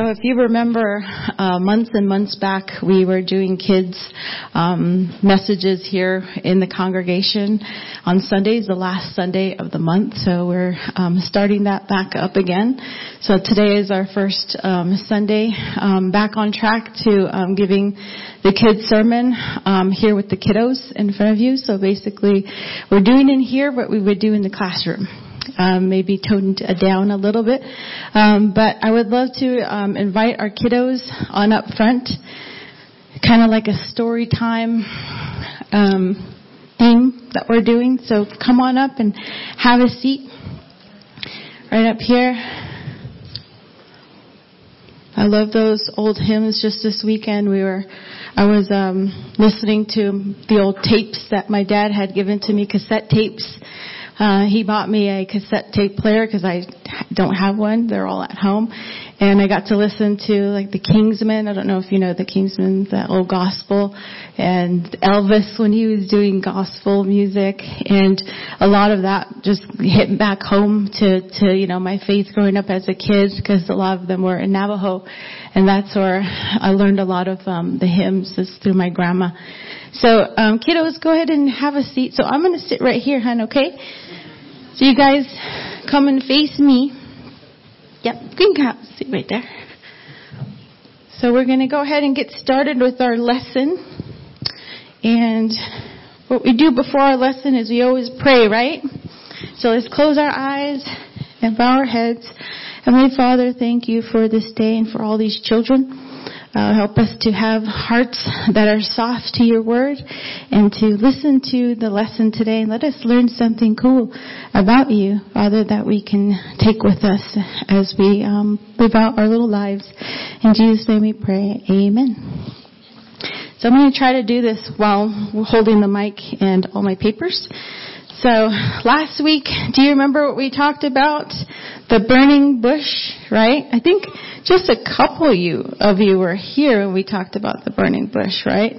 So if you remember, uh, months and months back, we were doing kids um, messages here in the congregation on Sundays, the last Sunday of the month. So we're um, starting that back up again. So today is our first um, Sunday um, back on track to um, giving the kids sermon um, here with the kiddos in front of you. So basically, we're doing in here what we would do in the classroom um, maybe toned down a little bit. Um, but I would love to um, invite our kiddos on up front, kind of like a story time um, theme that we're doing. So come on up and have a seat right up here. I love those old hymns. Just this weekend, we were, I was um, listening to the old tapes that my dad had given to me, cassette tapes uh, he bought me a cassette tape player because I don't have one. They're all at home. And I got to listen to like the Kingsmen. I don't know if you know the Kingsmen, the old gospel, and Elvis when he was doing gospel music, and a lot of that just hit back home to to you know my faith growing up as a kid because a lot of them were in Navajo, and that's where I learned a lot of um, the hymns is through my grandma. So um, kiddos, go ahead and have a seat. So I'm going to sit right here, hon. Okay. So you guys come and face me. Yep, green cow, sit right there. So we're going to go ahead and get started with our lesson. And what we do before our lesson is we always pray, right? So let's close our eyes and bow our heads. Heavenly Father, thank you for this day and for all these children. Uh, help us to have hearts that are soft to your word and to listen to the lesson today and let us learn something cool about you, Father, that we can take with us as we um, live out our little lives. In Jesus' name we pray. Amen. So I'm going to try to do this while holding the mic and all my papers. So last week, do you remember what we talked about? The burning bush, right? I think just a couple of you of you were here when we talked about the burning bush, right?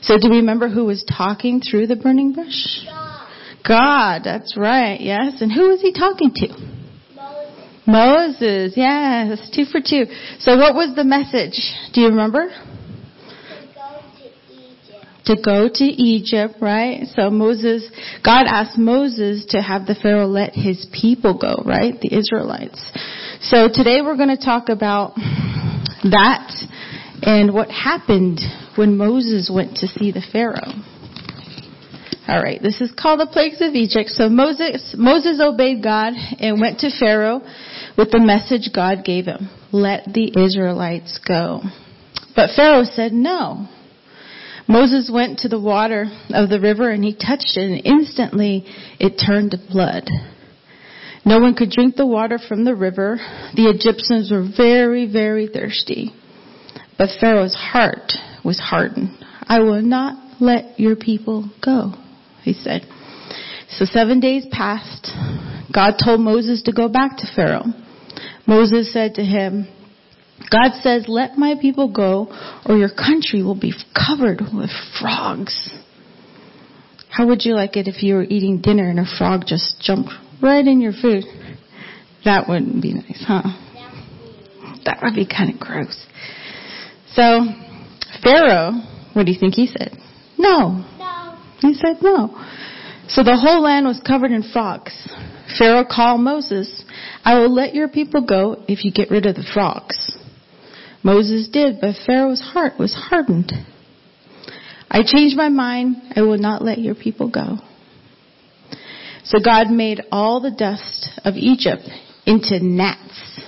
So do you remember who was talking through the burning bush? God. God, that's right. Yes. And who was he talking to? Moses. Moses. Yes, two for two. So what was the message? Do you remember? To go to Egypt. right? So Moses, God asked Moses to have the Pharaoh let his people go, right? The Israelites. So today we're going to talk about that and what happened when Moses went to see the Pharaoh. All right, this is called the plagues of Egypt. So Moses Moses obeyed God and went to Pharaoh with the message God gave him. Let the Israelites go. But Pharaoh said no. Moses went to the water of the river and he touched it and instantly it turned to blood. No one could drink the water from the river. The Egyptians were very, very thirsty. But Pharaoh's heart was hardened. I will not let your people go, he said. So seven days passed. God told Moses to go back to Pharaoh. Moses said to him, God says, let my people go or your country will be covered with frogs. How would you like it if you were eating dinner and a frog just jumped right in your food? That wouldn't be nice, huh? That would be kind of gross. So, Pharaoh, what do you think he said? No. No. He said no. So the whole land was covered in frogs. Pharaoh called Moses, I will let your people go if you get rid of the frogs. Moses did, but Pharaoh's heart was hardened. I changed my mind. I will not let your people go. So God made all the dust of Egypt into gnats.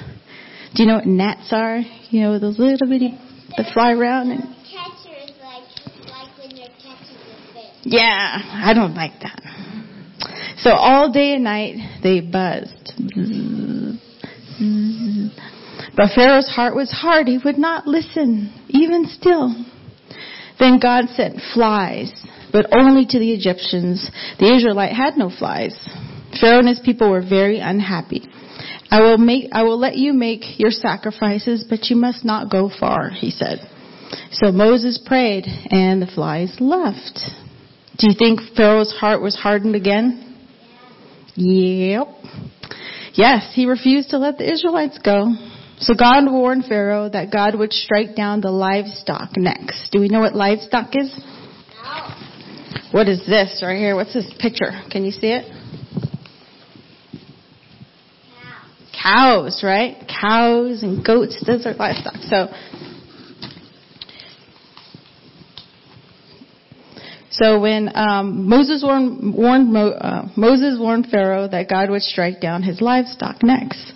Do you know what gnats are? You know, those little bitty that fly around and Catcher is like, like when you're catching a fish. yeah, I don't like that. So all day and night they buzzed. But Pharaoh's heart was hard. He would not listen, even still. Then God sent flies, but only to the Egyptians. The Israelite had no flies. Pharaoh and his people were very unhappy. I will make, I will let you make your sacrifices, but you must not go far, he said. So Moses prayed and the flies left. Do you think Pharaoh's heart was hardened again? Yep. Yes, he refused to let the Israelites go. So God warned Pharaoh that God would strike down the livestock next. Do we know what livestock is? What is this right here? What's this picture? Can you see it? Cows, right? Cows and goats, those are livestock. So, so when um, Moses warned, warned Mo, uh, Moses warned Pharaoh that God would strike down his livestock next.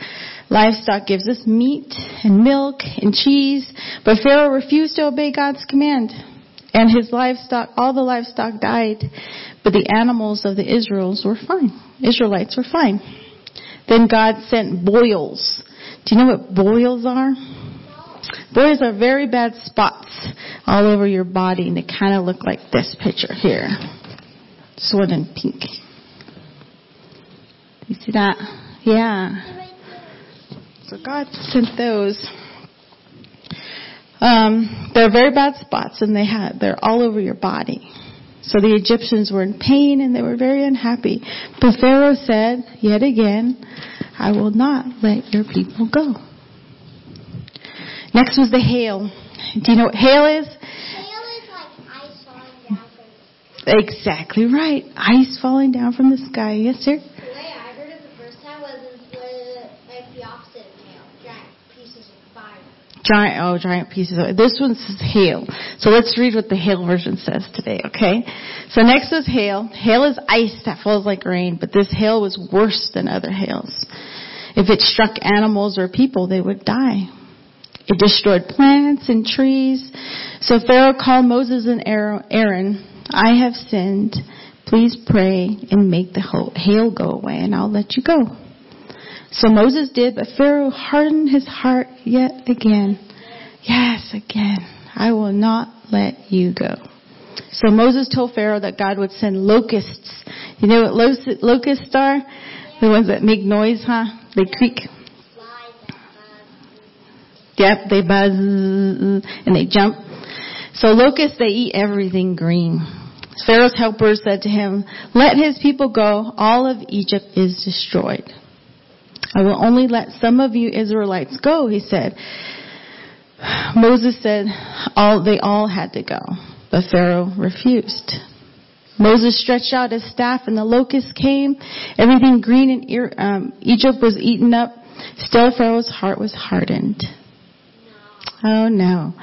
Livestock gives us meat and milk and cheese, but Pharaoh refused to obey God's command. And his livestock, all the livestock died, but the animals of the Israels were fine. Israelites were fine. Then God sent boils. Do you know what boils are? Boils are very bad spots all over your body, and they kind of look like this picture here. This one in pink. You see that? Yeah. So God sent those. Um, they're very bad spots, and they had they're all over your body. So the Egyptians were in pain and they were very unhappy. But Pharaoh said, yet again, I will not let your people go. Next was the hail. Do you know what hail is? Hail is like ice falling down from Exactly right. Ice falling down from the sky. Yes, sir? The way I heard it the first time was was like the opposite of hail, giant pieces of fire. Giant, oh, giant pieces. of This one says hail. So let's read what the hail version says today, okay? So next is hail. Hail is ice that falls like rain, but this hail was worse than other hails. If it struck animals or people, they would die. It destroyed plants and trees. So Pharaoh called Moses and Aaron, I have sinned. Please pray and make the hail go away and I'll let you go. So Moses did, but Pharaoh hardened his heart yet again. Yes, again. I will not let you go. So Moses told Pharaoh that God would send locusts. You know what locusts are? The ones that make noise, huh? They creak. Yep, they buzz and they jump. So locusts, they eat everything green. Pharaoh's helpers said to him, let his people go. All of Egypt is destroyed. I will only let some of you Israelites go, he said. Moses said all, they all had to go, but Pharaoh refused. Moses stretched out his staff and the locusts came. Everything green in um, Egypt was eaten up. Still Pharaoh's heart was hardened. Oh no.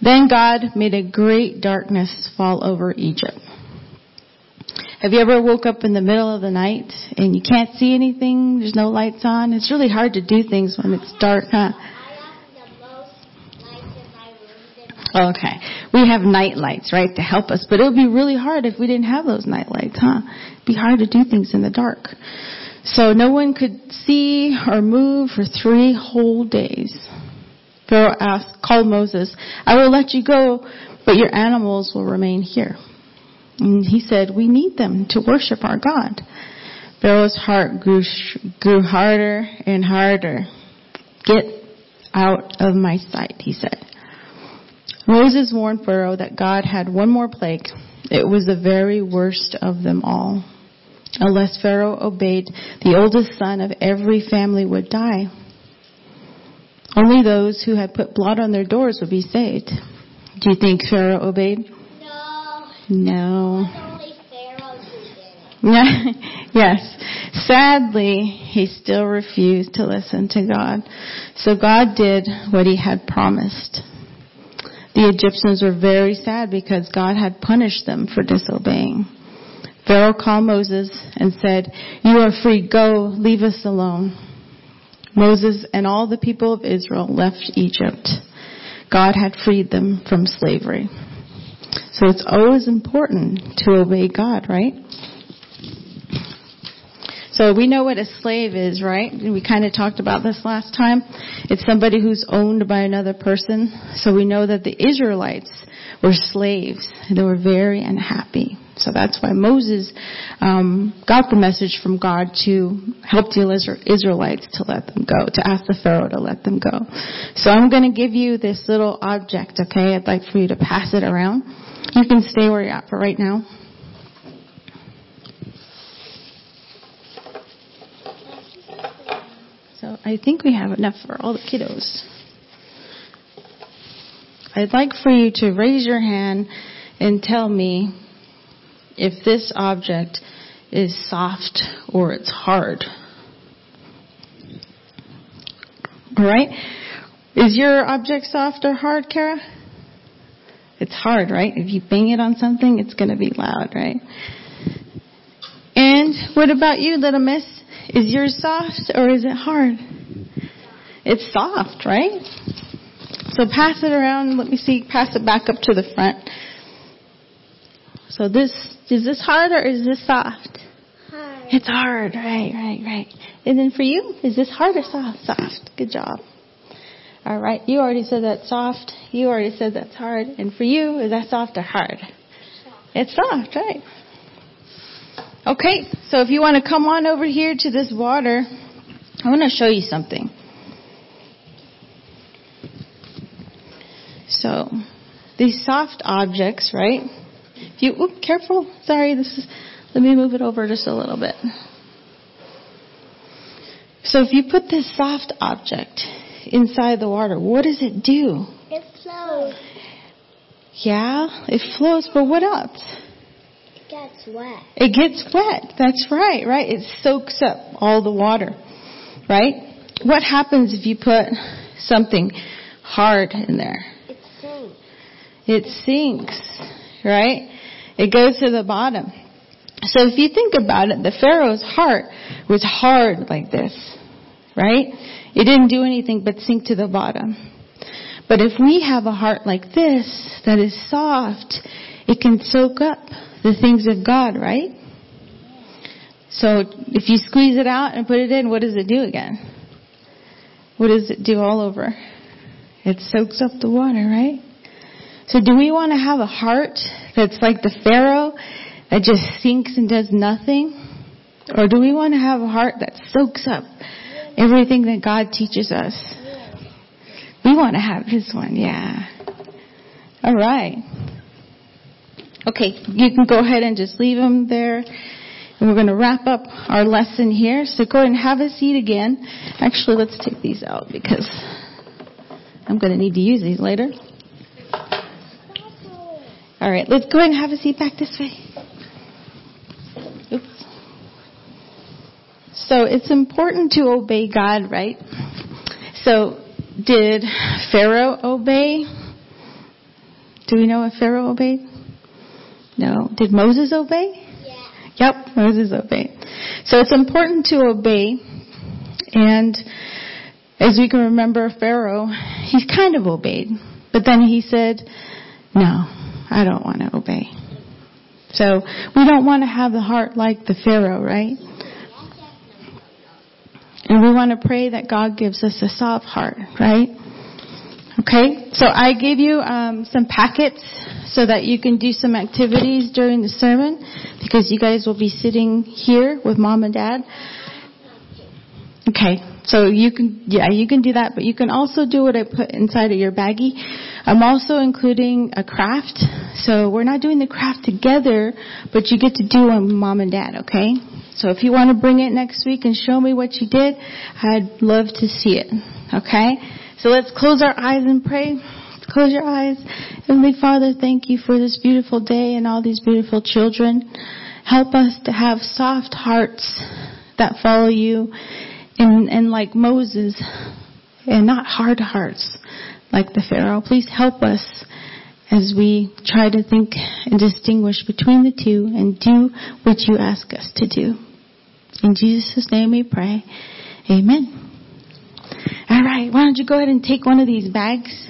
Then God made a great darkness fall over Egypt. Have you ever woke up in the middle of the night and you can't see anything? There's no lights on. It's really hard to do things when it's dark, huh? Okay. We have night lights, right, to help us, but it would be really hard if we didn't have those night lights, huh? It'd be hard to do things in the dark. So no one could see or move for three whole days. Pharaoh asked, called Moses, I will let you go, but your animals will remain here. And he said, we need them to worship our God. Pharaoh's heart grew, grew harder and harder. Get out of my sight, he said. Moses warned Pharaoh that God had one more plague. It was the very worst of them all. Unless Pharaoh obeyed, the oldest son of every family would die. Only those who had put blood on their doors would be saved. Do you think Pharaoh obeyed? No. No. Pharaoh who did it. yes. Sadly, he still refused to listen to God. So God did what he had promised. The Egyptians were very sad because God had punished them for disobeying. Pharaoh called Moses and said, You are free. Go. Leave us alone. Moses and all the people of Israel left Egypt. God had freed them from slavery. So it's always important to obey God, right? So we know what a slave is, right? We kind of talked about this last time. It's somebody who's owned by another person. So we know that the Israelites were slaves. They were very unhappy. So that's why Moses um, got the message from God to help the Israelites to let them go, to ask the Pharaoh to let them go. So I'm going to give you this little object, okay? I'd like for you to pass it around. You can stay where you're at for right now. So I think we have enough for all the kiddos. I'd like for you to raise your hand and tell me if this object is soft or it's hard. All right? Is your object soft or hard, Kara? It's hard, right? If you bang it on something, it's going to be loud, right? And what about you, little miss? Is yours soft or is it hard? It's soft, right? So pass it around. Let me see. Pass it back up to the front. So this, is this hard or is this soft? Hard. It's hard. Right, right, right. And then for you, is this hard or soft? Soft. Good job. All right. You already said that's soft. You already said that's hard. And for you, is that soft or hard? Soft. It's soft, right? Okay. So if you want to come on over here to this water, I want to show you something. So these soft objects, right? If you, oop, careful. Sorry, this is, let me move it over just a little bit. So if you put this soft object inside the water, what does it do? It flows. Yeah, it flows, but what else? It gets wet. It gets wet. That's right, right? It soaks up all the water, right? What happens if you put something hard in there? It sinks. It sinks, right? It goes to the bottom. So if you think about it, the Pharaoh's heart was hard like this, right? It didn't do anything but sink to the bottom. But if we have a heart like this that is soft, it can soak up the things of God, right? So if you squeeze it out and put it in, what does it do again? What does it do all over? It soaks up the water, right? So do we want to have a heart that's like the Pharaoh that just sinks and does nothing? Or do we want to have a heart that soaks up everything that God teaches us? We want to have this one, yeah. All right. Okay, you can go ahead and just leave them there. And we're going to wrap up our lesson here. So go ahead and have a seat again. Actually, let's take these out because I'm going to need to use these later. All right, let's go ahead and have a seat back this way. Oops. So it's important to obey God, right? So did Pharaoh obey? Do we know if Pharaoh obeyed? No. Did Moses obey? Yeah. Yep, Moses obeyed. So it's important to obey. And as we can remember, Pharaoh, he kind of obeyed. But then he said, no, I don't want to obey. So we don't want to have the heart like the Pharaoh, right? And we want to pray that God gives us a soft heart, right? Okay, so I gave you um, some packets so that you can do some activities during the sermon because you guys will be sitting here with mom and dad. Okay, so you can, yeah, you can do that, but you can also do what I put inside of your baggie. I'm also including a craft, so we're not doing the craft together, but you get to do it with mom and dad, okay? So if you want to bring it next week and show me what you did, I'd love to see it, okay? So let's close our eyes and pray. Close your eyes. Heavenly Father, thank you for this beautiful day and all these beautiful children. Help us to have soft hearts that follow you and, and like Moses and not hard hearts like the Pharaoh. Please help us as we try to think and distinguish between the two and do what you ask us to do. In Jesus' name we pray. Amen. All right, why don't you go ahead and take one of these bags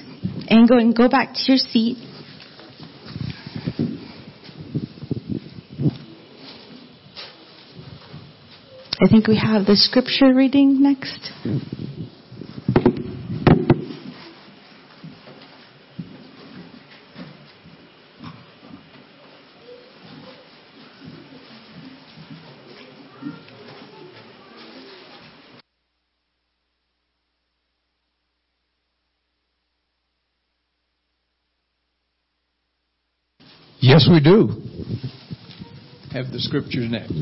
and go and go back to your seat. I think we have the scripture reading next. Yes, we do. Have the scriptures next.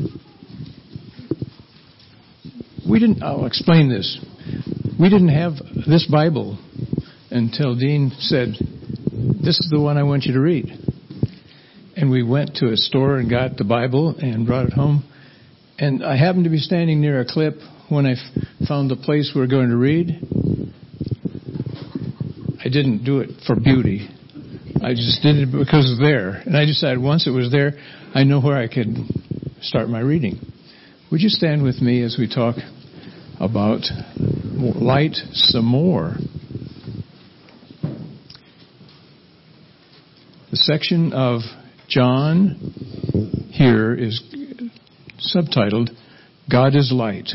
We didn't, I'll explain this. we didn't have this Bible until Dean said, This is the one I want you to read. And we went to a store and got the Bible and brought it home. And I happened to be standing near a clip when I f- found the place we were going to read. I didn't do it for beauty. I just did it because it was there. And I decided once it was there, I know where I could start my reading. Would you stand with me as we talk about light some more? The section of John here is subtitled God is Light.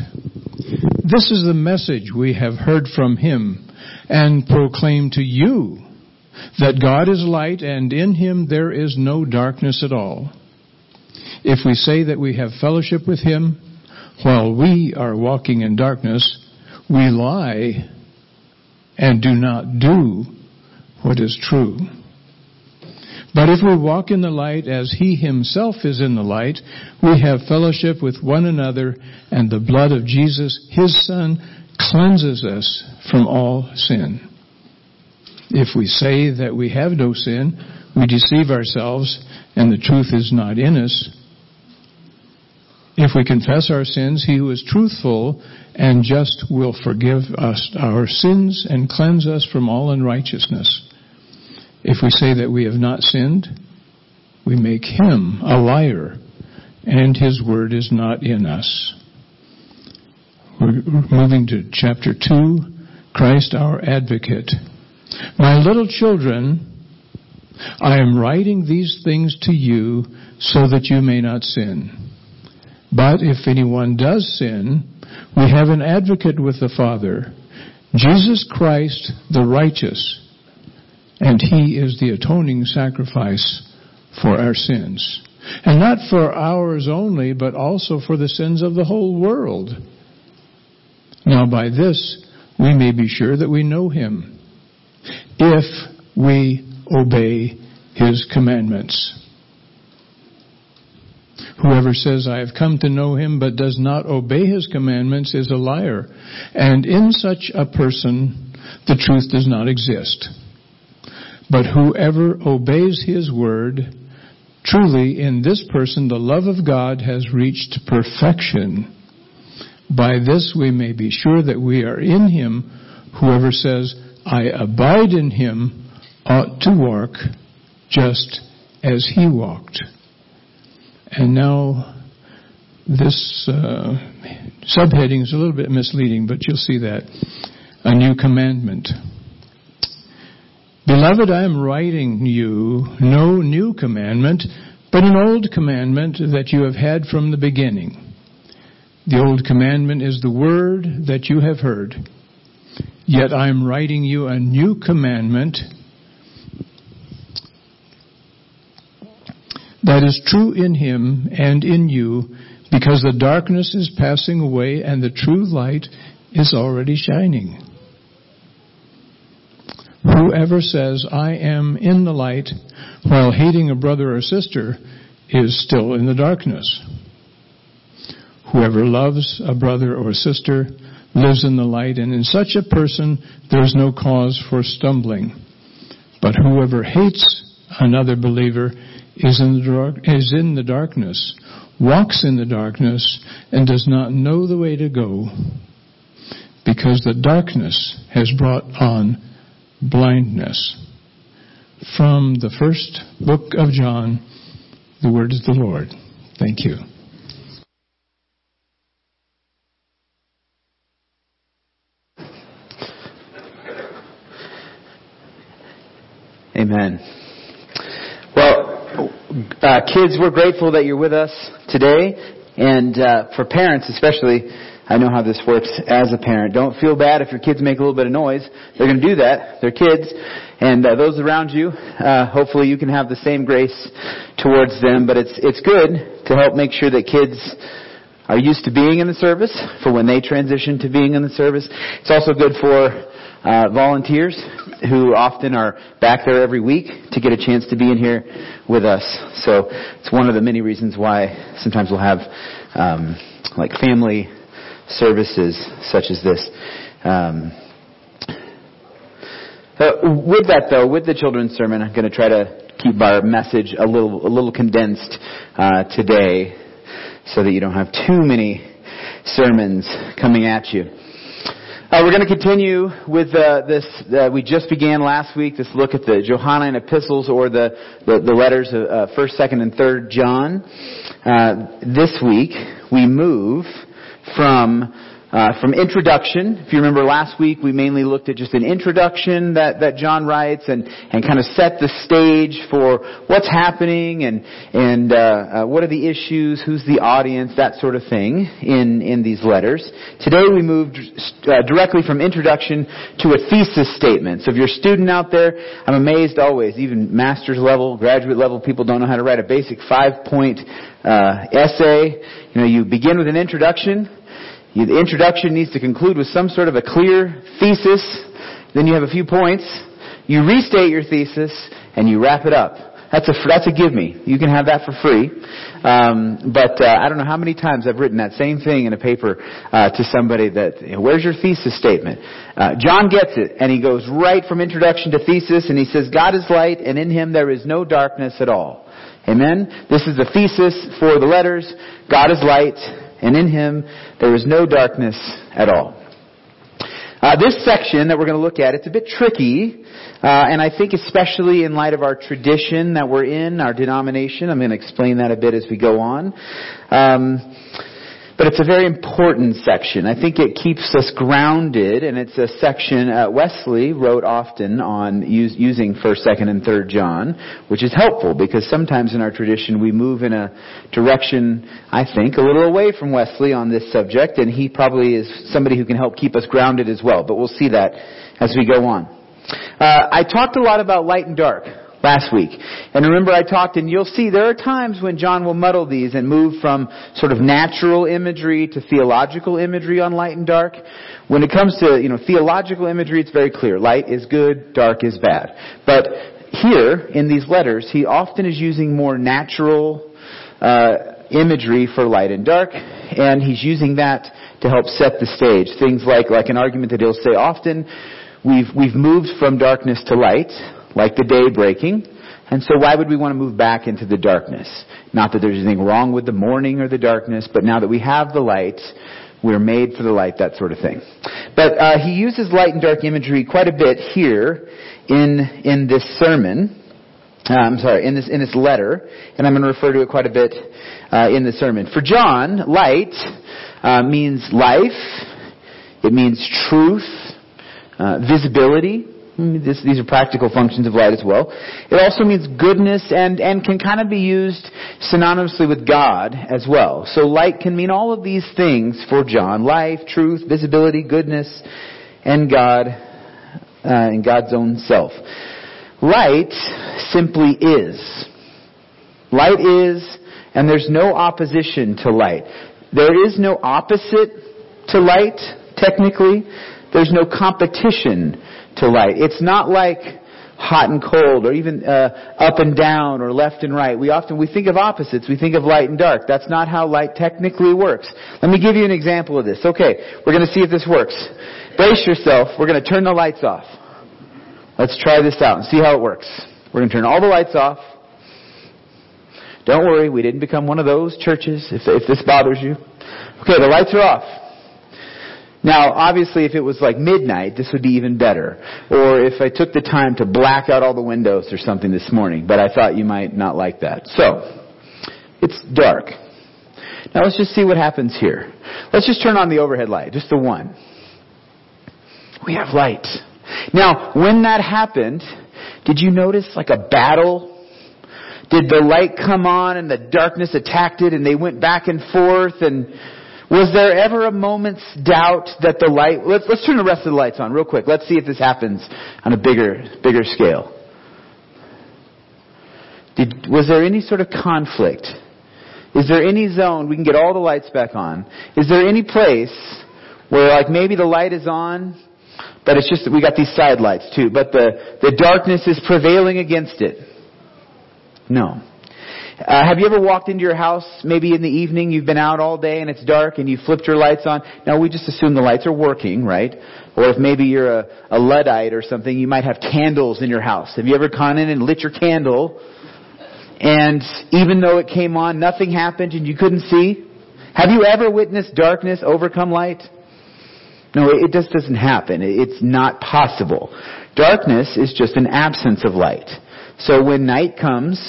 This is the message we have heard from Him and proclaim to you that God is light and in Him there is no darkness at all. If we say that we have fellowship with Him while we are walking in darkness, we lie and do not do what is true. But if we walk in the light as He Himself is in the light, we have fellowship with one another, and the blood of Jesus, His Son, cleanses us from all sin. If we say that we have no sin, we deceive ourselves, and the truth is not in us. If we confess our sins, He who is truthful and just will forgive us our sins and cleanse us from all unrighteousness. If we say that we have not sinned, we make him a liar, and his word is not in us. We're moving to chapter 2, Christ our advocate. My little children, I am writing these things to you so that you may not sin. But if anyone does sin, we have an advocate with the Father, Jesus Christ the righteous and he is the atoning sacrifice for our sins. And not for ours only, but also for the sins of the whole world. Now by this we may be sure that we know him, if we obey his commandments. Whoever says, I have come to know him, but does not obey his commandments is a liar. And in such a person, the truth does not exist. But whoever obeys his word, truly in this person the love of God has reached perfection. By this we may be sure that we are in him. Whoever says, I abide in him, ought to walk just as he walked. And now, this uh, subheading is a little bit misleading, but you'll see that. A new commandment. Beloved, I am writing you no new commandment, but an old commandment that you have had from the beginning. The old commandment is the word that you have heard. Yet I am writing you a new commandment that is true in him and in you, because the darkness is passing away and the true light is already shining. Whoever says, I am in the light, while hating a brother or sister, is still in the darkness. Whoever loves a brother or sister lives in the light, and in such a person there is no cause for stumbling. But whoever hates another believer is in, the dark, is in the darkness, walks in the darkness, and does not know the way to go, because the darkness has brought on blindness. From the first book of John, the word of the Lord. Thank you. Amen. Well, uh, kids, we're grateful that you're with us today, and uh, for parents especially, I know how this works as a parent. Don't feel bad if your kids make a little bit of noise. They're going to do that. They're kids. And uh, those around you, uh, hopefully you can have the same grace towards them. But it's, it's good to help make sure that kids are used to being in the service for when they transition to being in the service. It's also good for uh, volunteers who often are back there every week to get a chance to be in here with us. So it's one of the many reasons why sometimes we'll have um, like family services such as this. Um, uh, with that though, with the children's sermon, I'm going to try to keep our message a little, a little condensed uh, today, so that you don't have too many sermons coming at you. Uh, we're going to continue with uh, this. Uh, we just began last week this look at the Johannine epistles, or the the, the letters of uh, First, Second, and Third John. Uh, this week we move from uh, from introduction, if you remember last week, we mainly looked at just an introduction that, that John writes and, and kind of set the stage for what's happening and, and uh, uh, what are the issues, who's the audience, that sort of thing in, in these letters. Today we moved uh, directly from introduction to a thesis statement. So if you're a student out there, I'm amazed always, even master's level, graduate level people don't know how to write a basic five point uh, essay. You know, you begin with an introduction, the introduction needs to conclude with some sort of a clear thesis. Then you have a few points. You restate your thesis and you wrap it up. That's a that's a give me. You can have that for free. Um, but uh, I don't know how many times I've written that same thing in a paper uh, to somebody that you know, where's your thesis statement? Uh, John gets it and he goes right from introduction to thesis and he says God is light and in him there is no darkness at all. Amen. This is the thesis for the letters. God is light and in him there is no darkness at all. Uh, this section that we're going to look at, it's a bit tricky, uh, and I think especially in light of our tradition that we're in, our denomination, I'm going to explain that a bit as we go on. Um, but it's a very important section. I think it keeps us grounded, and it's a section uh, Wesley wrote often on use, using 1st, 2nd, and 3rd John, which is helpful because sometimes in our tradition we move in a direction, I think, a little away from Wesley on this subject, and he probably is somebody who can help keep us grounded as well. But we'll see that as we go on. Uh, I talked a lot about light and dark last week. And remember I talked, and you'll see there are times when John will muddle these and move from sort of natural imagery to theological imagery on light and dark. When it comes to, you know, theological imagery, it's very clear. Light is good, dark is bad. But here, in these letters, he often is using more natural, uh, imagery for light and dark, and he's using that to help set the stage. Things like, like an argument that he'll say often, we've, we've moved from darkness to light, like the day breaking. And so why would we want to move back into the darkness? Not that there's anything wrong with the morning or the darkness, but now that we have the light, we're made for the light, that sort of thing. But uh, he uses light and dark imagery quite a bit here in in this sermon. Uh, I'm sorry, in this in this letter, and I'm going to refer to it quite a bit uh, in the sermon. For John, light uh, means life. It means truth, uh, visibility. This, these are practical functions of light as well. It also means goodness and, and can kind of be used synonymously with God as well. So light can mean all of these things for John. Life, truth, visibility, goodness, and God, uh, and God's own self. Light simply is. Light is, and there's no opposition to light. There is no opposite to light, technically. There's no competition to light. It's not like hot and cold or even uh, up and down or left and right. We often we think of opposites. We think of light and dark. That's not how light technically works. Let me give you an example of this. Okay, we're going to see if this works. Brace yourself. We're going to turn the lights off. Let's try this out and see how it works. We're going to turn all the lights off. Don't worry, we didn't become one of those churches if, if this bothers you. Okay, the lights are off. Now, obviously, if it was like midnight, this would be even better. Or if I took the time to black out all the windows or something this morning, but I thought you might not like that. So, it's dark. Now let's just see what happens here. Let's just turn on the overhead light, just the one. We have light. Now, when that happened, did you notice like a battle? Did the light come on and the darkness attacked it and they went back and forth and was there ever a moment's doubt that the light, let's, let's turn the rest of the lights on real quick. Let's see if this happens on a bigger, bigger scale. Did, was there any sort of conflict? Is there any zone, we can get all the lights back on. Is there any place where like maybe the light is on, but it's just that we got these side lights too, but the, the darkness is prevailing against it? No. Uh, have you ever walked into your house, maybe in the evening, you've been out all day and it's dark and you flipped your lights on? Now we just assume the lights are working, right? Or if maybe you're a, a Luddite or something, you might have candles in your house. Have you ever gone in and lit your candle and even though it came on, nothing happened and you couldn't see? Have you ever witnessed darkness overcome light? No, it just doesn't happen. It's not possible. Darkness is just an absence of light. So when night comes,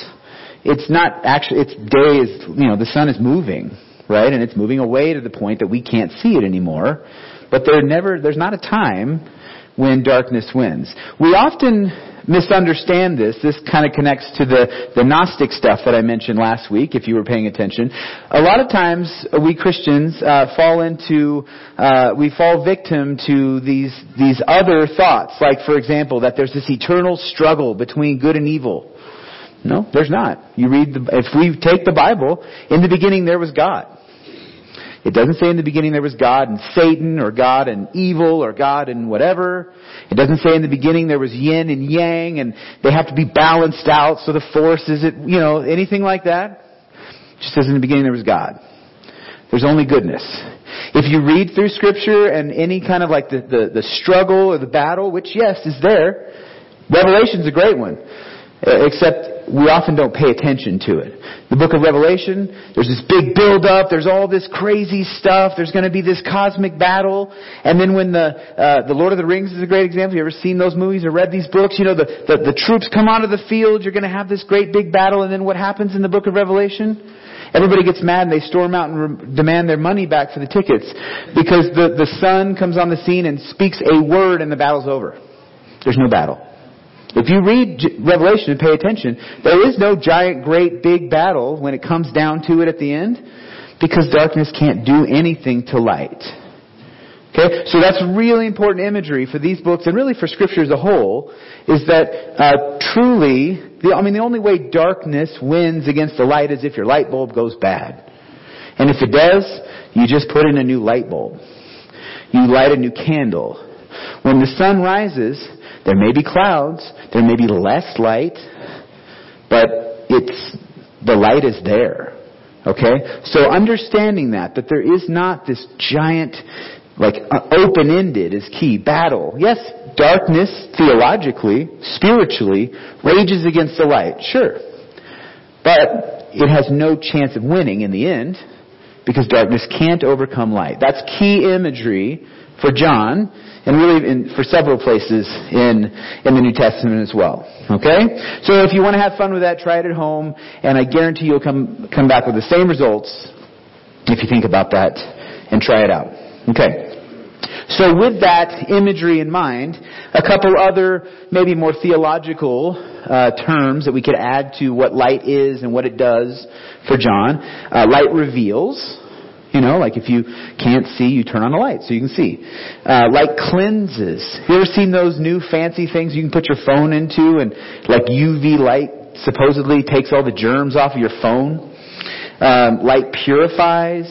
it's not actually, it's day is, you know, the sun is moving, right? And it's moving away to the point that we can't see it anymore. But there never, there's not a time when darkness wins. We often misunderstand this. This kind of connects to the, the Gnostic stuff that I mentioned last week, if you were paying attention. A lot of times, we Christians uh, fall into, uh, we fall victim to these, these other thoughts. Like, for example, that there's this eternal struggle between good and evil. No, there's not. You read the, if we take the Bible, in the beginning there was God. It doesn't say in the beginning there was God and Satan or God and evil or God and whatever. It doesn't say in the beginning there was yin and yang and they have to be balanced out so the force is it, you know, anything like that. It just says in the beginning there was God. There's only goodness. If you read through scripture and any kind of like the, the, the struggle or the battle, which yes is there, Revelation's a great one. Except we often don't pay attention to it. The book of Revelation, there's this big build up, there's all this crazy stuff, there's going to be this cosmic battle, and then when the, uh, the Lord of the Rings is a great example, you ever seen those movies or read these books? You know, the, the, the troops come onto the field, you're going to have this great big battle, and then what happens in the book of Revelation? Everybody gets mad and they storm out and re- demand their money back for the tickets because the, the son comes on the scene and speaks a word and the battle's over. There's no battle. If you read Revelation and pay attention, there is no giant, great, big battle when it comes down to it at the end, because darkness can't do anything to light. Okay, so that's really important imagery for these books and really for Scripture as a whole. Is that uh, truly? The, I mean, the only way darkness wins against the light is if your light bulb goes bad, and if it does, you just put in a new light bulb. You light a new candle. When the sun rises, there may be clouds, there may be less light, but it's, the light is there. Okay? So understanding that, that there is not this giant, like, uh, open-ended is key, battle. Yes, darkness, theologically, spiritually, rages against the light. Sure. But it has no chance of winning in the end because darkness can't overcome light. That's key imagery for John and really in, for several places in, in the New Testament as well. Okay? So if you want to have fun with that, try it at home, and I guarantee you'll come, come back with the same results if you think about that and try it out. Okay. So with that imagery in mind, a couple other maybe more theological uh, terms that we could add to what light is and what it does for John. Uh, light reveals. You know, like if you can't see, you turn on a light so you can see. Uh, light cleanses. You ever seen those new fancy things you can put your phone into and like UV light supposedly takes all the germs off of your phone? Um, light purifies.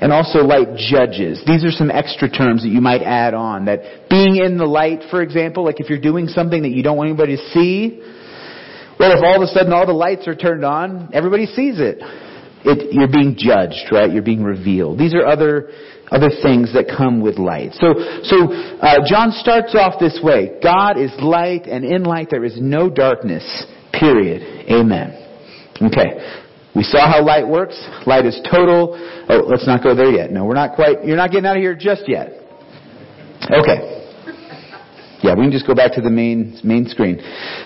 And also light judges. These are some extra terms that you might add on. That being in the light, for example, like if you're doing something that you don't want anybody to see, well, if all of a sudden all the lights are turned on, everybody sees it. It, you're being judged, right? You're being revealed. These are other other things that come with light. So, so uh, John starts off this way: God is light, and in light there is no darkness. Period. Amen. Okay. We saw how light works. Light is total. Oh, let's not go there yet. No, we're not quite. You're not getting out of here just yet. Okay. Yeah, we can just go back to the main main screen.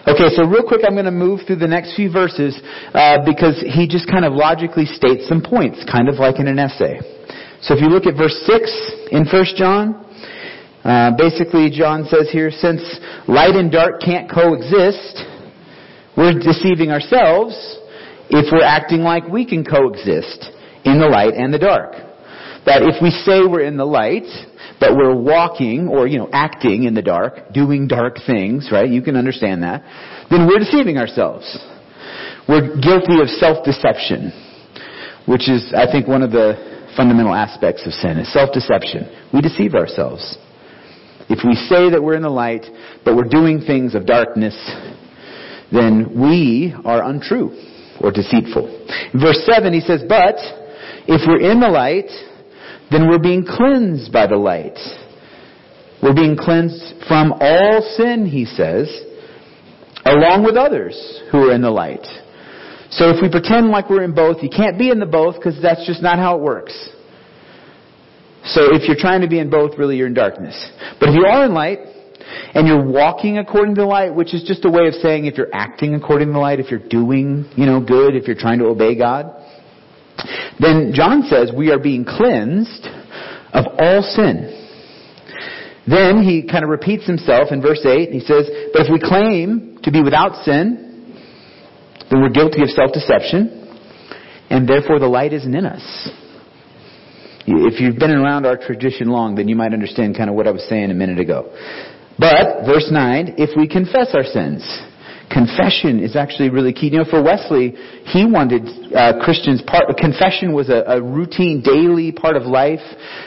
Okay, so real quick, I'm going to move through the next few verses uh, because he just kind of logically states some points, kind of like in an essay. So if you look at verse six in First John, uh, basically John says here, since light and dark can't coexist, we're deceiving ourselves if we're acting like we can coexist in the light and the dark. That if we say we're in the light, but we're walking or, you know, acting in the dark, doing dark things, right? You can understand that. Then we're deceiving ourselves. We're guilty of self-deception, which is, I think, one of the fundamental aspects of sin is self-deception. We deceive ourselves. If we say that we're in the light, but we're doing things of darkness, then we are untrue. or deceitful. In verse 7, he says, But if we're in the light, then we're being cleansed by the light. We're being cleansed from all sin, he says, along with others who are in the light. So if we pretend like we're in both, you can't be in the both because that's just not how it works. So if you're trying to be in both, really you're in darkness. But if you are in light, and you're walking according to the light, which is just a way of saying if you're acting according to the light, if you're doing, you know, good, if you're trying to obey God, then John says we are being cleansed of all sin. Then he kind of repeats himself in verse 8. He says, But if we claim to be without sin, then we're guilty of self-deception, and therefore the light isn't in us. If you've been around our tradition long, then you might understand kind of what I was saying a minute ago. But, verse 9, if we confess our sins, confession is actually really key. You know, for Wesley, he wanted uh, Christians part. Confession was a, a routine, daily part of life.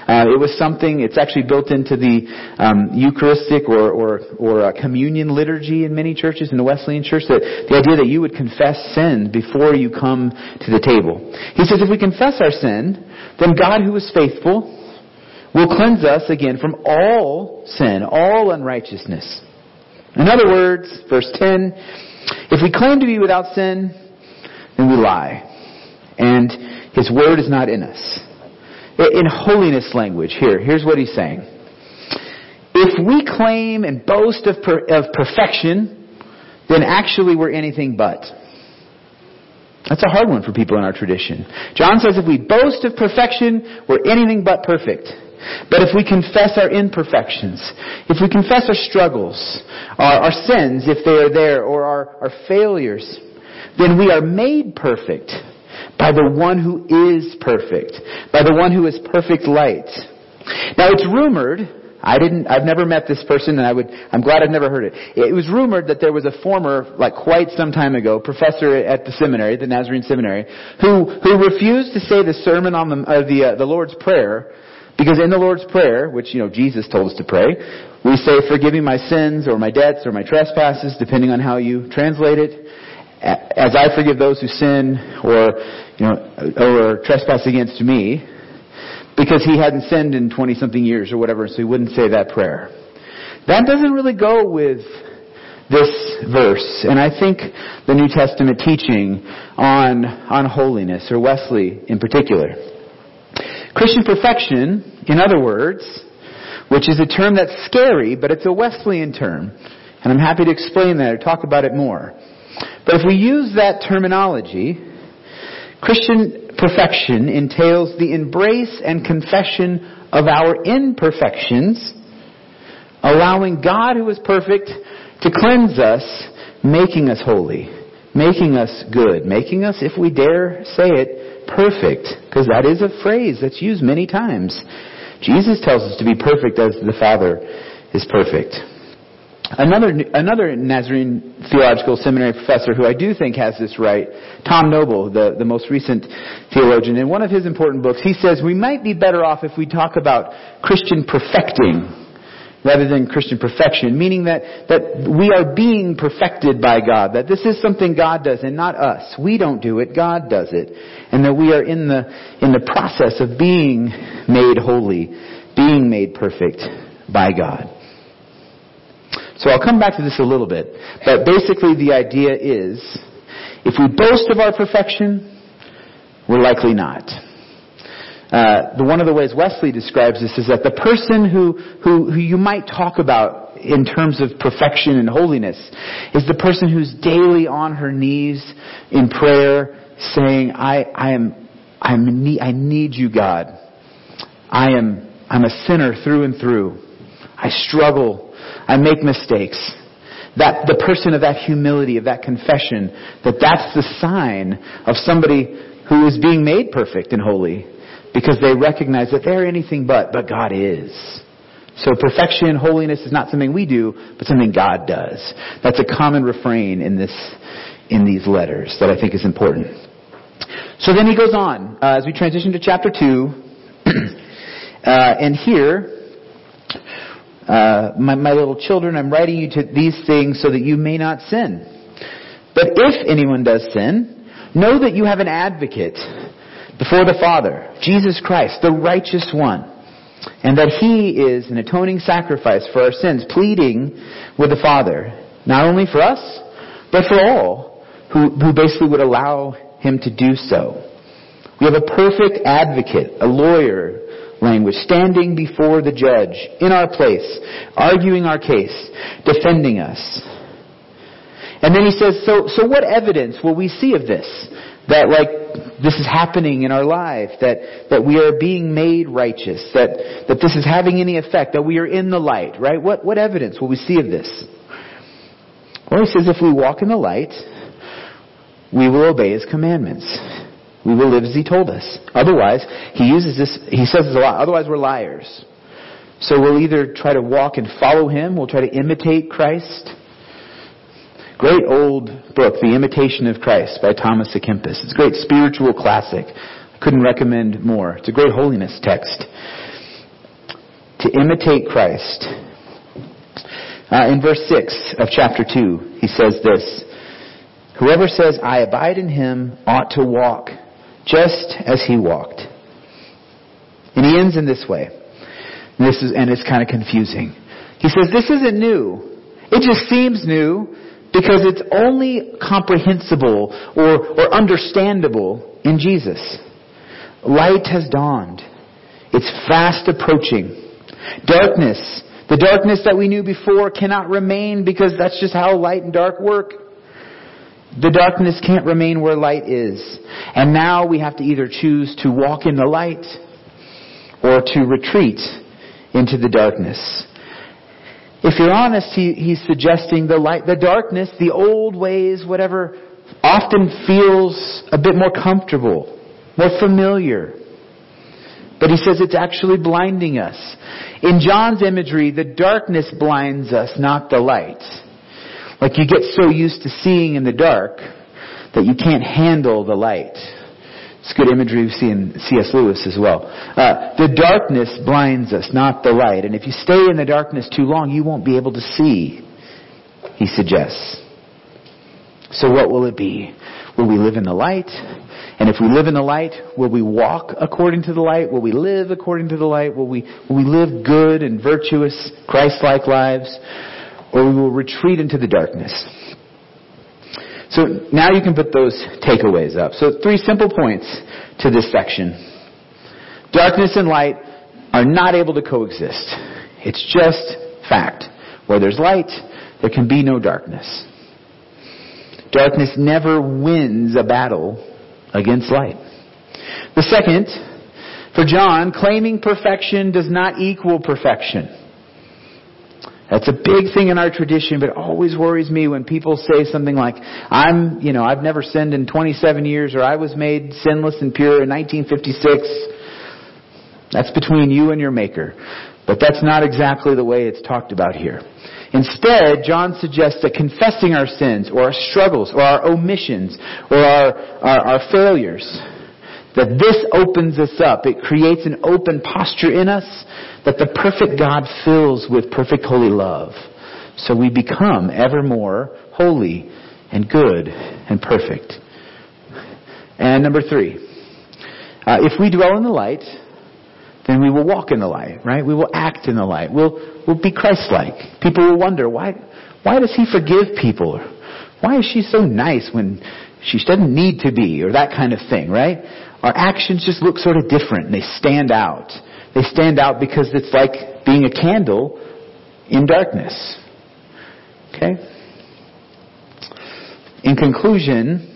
Uh, it was something. It's actually built into the um, Eucharistic or or, or communion liturgy in many churches in the Wesleyan Church. That the idea that you would confess sin before you come to the table. He says, if we confess our sin, then God, who is faithful, will cleanse us again from all sin, all unrighteousness. In other words, verse 10, if we claim to be without sin, then we lie. And His Word is not in us. In holiness language, here, here's what he's saying. If we claim and boast of, per, of perfection, then actually we're anything but. That's a hard one for people in our tradition. John says if we boast of perfection, we're anything but perfect. But if we confess our imperfections, if we confess our struggles, our, our sins, if they are there, or our, our failures, then we are made perfect by the one who is perfect, by the one who is perfect light. Now it's rumored, I didn't, I've never met this person and I would, I'm glad I've never heard it. It was rumored that there was a former, like quite some time ago, professor at the seminary, the Nazarene seminary, who, who refused to say the sermon on the, uh, the, uh, the Lord's Prayer because in the Lord's Prayer, which, you know, Jesus told us to pray, we say, forgiving my sins or my debts or my trespasses, depending on how you translate it, as I forgive those who sin or, you know, or trespass against me, because he hadn't sinned in 20 something years or whatever, so he wouldn't say that prayer. That doesn't really go with this verse, and I think the New Testament teaching on, on holiness, or Wesley in particular. Christian perfection, in other words, which is a term that's scary, but it's a Wesleyan term. And I'm happy to explain that or talk about it more. But if we use that terminology, Christian perfection entails the embrace and confession of our imperfections, allowing God who is perfect to cleanse us, making us holy, making us good, making us, if we dare say it, perfect, because that is a phrase that's used many times. Jesus tells us to be perfect as the Father is perfect. Another, another Nazarene Theological Seminary professor who I do think has this right, Tom Noble, the, the most recent theologian, in one of his important books, he says we might be better off if we talk about Christian perfecting rather than Christian perfection, meaning that, that we are being perfected by God, that this is something God does and not us. We don't do it, God does it. And that we are in the, in the process of being made holy, being made perfect by God. So I'll come back to this a little bit, but basically the idea is, if we boast of our perfection, we're likely not. Uh, the, one of the ways Wesley describes this is that the person who, who, who you might talk about in terms of perfection and holiness is the person who's daily on her knees in prayer saying, I, I am, I'm need, I need you, God. I am, I'm a sinner through and through. I struggle. I make mistakes. That the person of that humility, of that confession, that that's the sign of somebody who is being made perfect and holy because they recognize that they're anything but, but God is. So perfection, holiness is not something we do, but something God does. That's a common refrain in this, in these letters that I think is important. So then he goes on, uh, as we transition to chapter 2, uh, and here, uh, my, my little children, I'm writing you to these things so that you may not sin. But if anyone does sin, Know that you have an advocate before the Father, Jesus Christ, the righteous one, and that He is an atoning sacrifice for our sins, pleading with the Father, not only for us, but for all who, who basically would allow Him to do so. We have a perfect advocate, a lawyer language, standing before the judge in our place, arguing our case, defending us. And then he says, so, so what evidence will we see of this? That like this is happening in our life, that, that we are being made righteous, that, that this is having any effect, that we are in the light, right? What, what evidence will we see of this? Well, he says if we walk in the light, we will obey his commandments. We will live as he told us. Otherwise, he uses this, he says this a lot, otherwise we're liars. So we'll either try to walk and follow him, we'll try to imitate Christ. Great old book, The Imitation of Christ by Thomas à Kempis. It's a great spiritual classic. I Couldn't recommend more. It's a great holiness text. To imitate Christ. Uh, in verse 6 of chapter 2, he says this Whoever says, I abide in him, ought to walk just as he walked. And he ends in this way. This is, and it's kind of confusing. He says, this isn't new. It just seems new because it's only comprehensible or, or understandable in Jesus. Light has dawned. It's fast approaching. Darkness, the darkness that we knew before cannot remain because that's just how light and dark work. The darkness can't remain where light is. And now we have to either choose to walk in the light or to retreat into the darkness. If you're honest, he, he's suggesting the light, the darkness, the old ways, whatever, often feels a bit more comfortable, more familiar. But he says it's actually blinding us. In John's imagery, the darkness blinds us, not the light. Like you get so used to seeing in the dark that you can't handle the light. It's good imagery we see in C.S. Lewis as well. Uh, the darkness blinds us, not the light. And if you stay in the darkness too long, you won't be able to see, he suggests. So what will it be? Will we live in the light? And if we live in the light, will we walk according to the light? Will we live according to the light? Will we, will we live good and virtuous, Christ-like lives? or we will retreat into the darkness. So now you can put those takeaways up. So three simple points to this section. Darkness and light are not able to coexist. It's just fact. Where there's light, there can be no darkness. Darkness never wins a battle against light. The second, for John, claiming perfection does not equal perfection. That's a big thing in our tradition, but it always worries me when people say something like, I'm, you know, I've never sinned in 27 years, or I was made sinless and pure in 1956. That's between you and your Maker. But that's not exactly the way it's talked about here. Instead, John suggests that confessing our sins, or our struggles, or our omissions, or our, our, our failures, that this opens us up. It creates an open posture in us that the perfect God fills with perfect holy love. So we become ever more holy and good and perfect. And number three, uh, if we dwell in the light, then we will walk in the light, right? We will act in the light. We'll, we'll be Christ-like. People will wonder, why, why does he forgive people? Why is she so nice when she doesn't need to be? Or that kind of thing, right? Our actions just look sort of different they stand out. They stand out because it's like being a candle in darkness. Okay? In conclusion,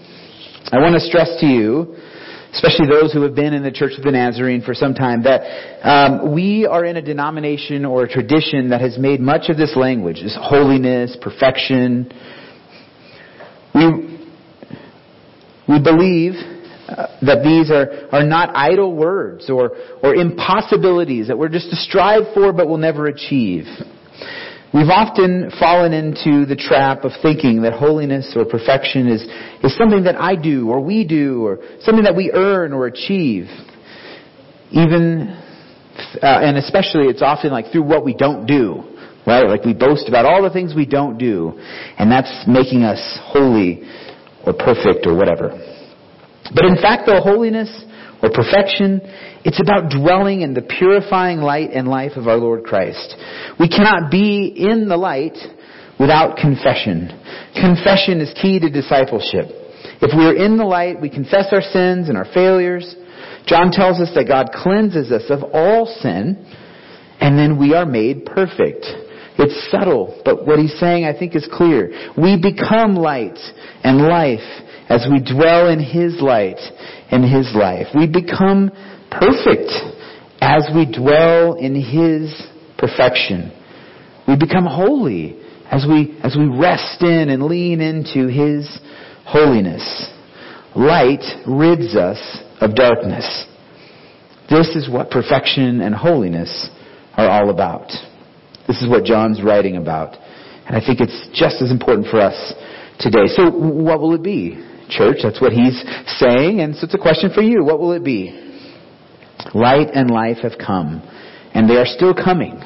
I want to stress to you, especially those who have been in the Church of the Nazarene for some time, that um, we are in a denomination or a tradition that has made much of this language, this holiness, perfection. We, we believe that these are, are not idle words or, or impossibilities that we're just to strive for but will never achieve. We've often fallen into the trap of thinking that holiness or perfection is, is something that I do or we do or something that we earn or achieve. Even, uh, and especially it's often like through what we don't do. Right? Like we boast about all the things we don't do. And that's making us holy or perfect or whatever. But in fact, though, holiness or perfection, it's about dwelling in the purifying light and life of our Lord Christ. We cannot be in the light without confession. Confession is key to discipleship. If we are in the light, we confess our sins and our failures. John tells us that God cleanses us of all sin, and then we are made perfect. It's subtle, but what he's saying I think is clear. We become light and life as we dwell in his light and his life. We become perfect as we dwell in his perfection. We become holy as we, as we rest in and lean into his holiness. Light rids us of darkness. This is what perfection and holiness are all about. This is what John's writing about. And I think it's just as important for us today. So what will it be? Church, that's what he's saying, and so it's a question for you. What will it be? Light and life have come, and they are still coming.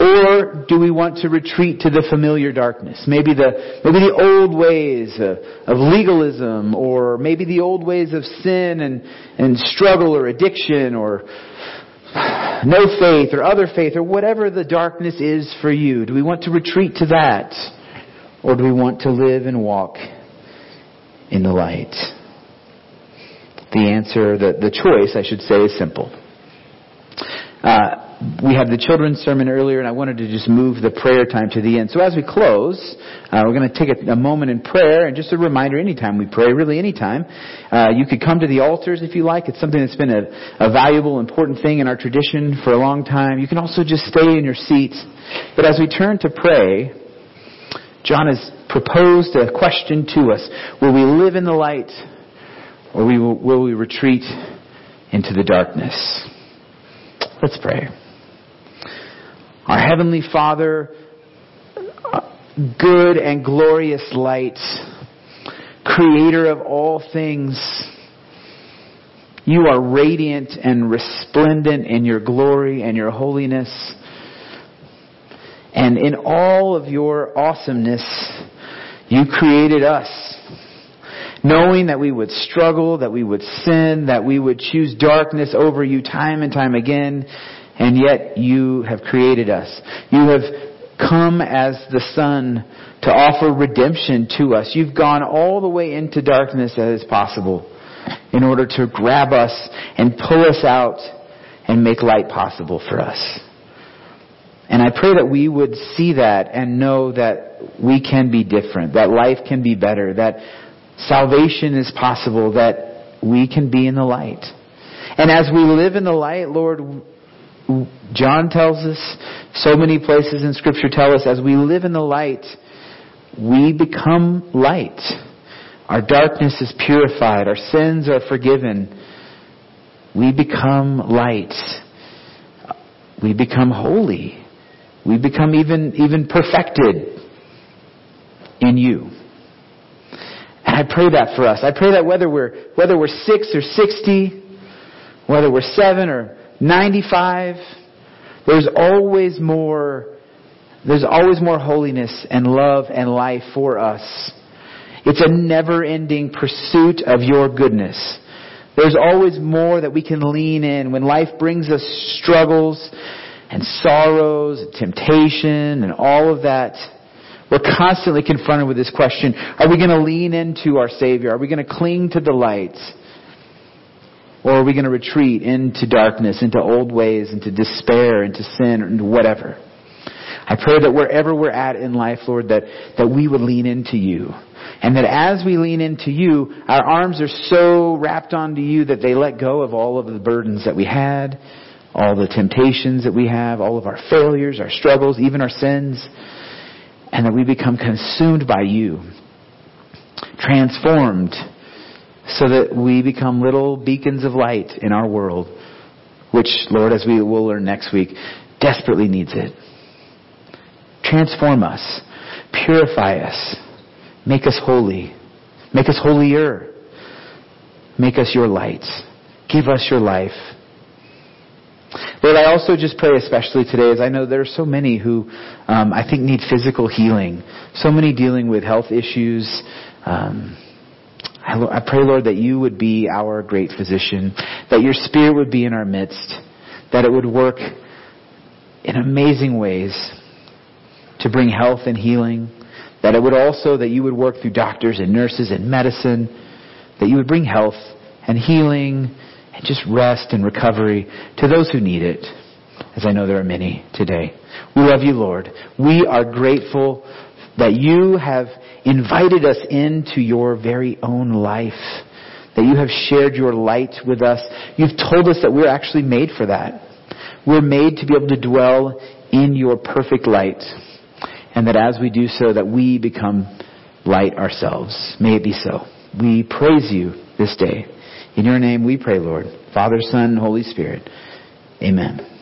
Or do we want to retreat to the familiar darkness? Maybe the, maybe the old ways of, of legalism, or maybe the old ways of sin and, and struggle or addiction, or no faith, or other faith, or whatever the darkness is for you. Do we want to retreat to that? Or do we want to live and walk in the light? The answer, the, the choice, I should say, is simple. Uh, we had the children's sermon earlier, and I wanted to just move the prayer time to the end. So as we close, uh, we're going to take a, a, moment in prayer, and just a reminder: anytime we pray, really anytime, uh, you could come to the altars if you like. It's something that's been a, a valuable, important thing in our tradition for a long time. You can also just stay in your seats. But as we turn to pray, John has proposed a question to us: Will we live in the light, or will, we retreat into the darkness? Let's pray. Our Heavenly Father, good and glorious light, creator of all things, you are radiant and resplendent in your glory and your holiness. And in all of your awesomeness, you created us. Knowing that we would struggle, that we would sin, that we would choose darkness over you time and time again, and yet you have created us. You have come as the Son to offer redemption to us. You've gone all the way into darkness as possible in order to grab us and pull us out and make light possible for us. And I pray that we would see that and know that we can be different, that life can be better, that salvation is possible, that we can be in the light. And as we live in the light, Lord, John tells us, so many places in Scripture tell us, as we live in the light, we become light. Our darkness is purified. Our sins are forgiven. We become light. We become holy. We become even, even perfected in you. And I pray that for us. I pray that whether we're, whether we're six or sixty, whether we're seven or 95. There's always more, there's always more holiness and love and life for us. It's a never ending pursuit of your goodness. There's always more that we can lean in when life brings us struggles and sorrows, and temptation, and all of that. We're constantly confronted with this question, are we going to lean into our Savior? Are we going to cling to the light? Or are we going to retreat into darkness, into old ways, into despair, into sin, into whatever? I pray that wherever we're at in life, Lord, that, that we would lean into you. And that as we lean into you, our arms are so wrapped onto you that they let go of all of the burdens that we had, all the temptations that we have, all of our failures, our struggles, even our sins, and that we become consumed by you, transformed so that we become little beacons of light in our world, which, Lord, as we will learn next week, desperately needs it. Transform us, purify us, make us holy, make us holier, make us your light, give us your life. Lord, I also just pray especially today as I know there are so many who um, I think need physical healing, so many dealing with health issues. Um, I, I pray, Lord, that you would be our great physician, that your spirit would be in our midst, that it would work in amazing ways to bring health and healing, that it would also, that you would work through doctors and nurses and medicine, that you would bring health and healing and just rest and recovery to those who need it, as I know there are many today. We love you, Lord. We are grateful that you have invited us into your very own life, that you have shared your light with us. You've told us that we're actually made for that. We're made to be able to dwell in your perfect light, and that as we do so, that we become light ourselves. May it be so. We praise you this day. In your name we pray, Lord. Father, Son, Holy Spirit. Amen.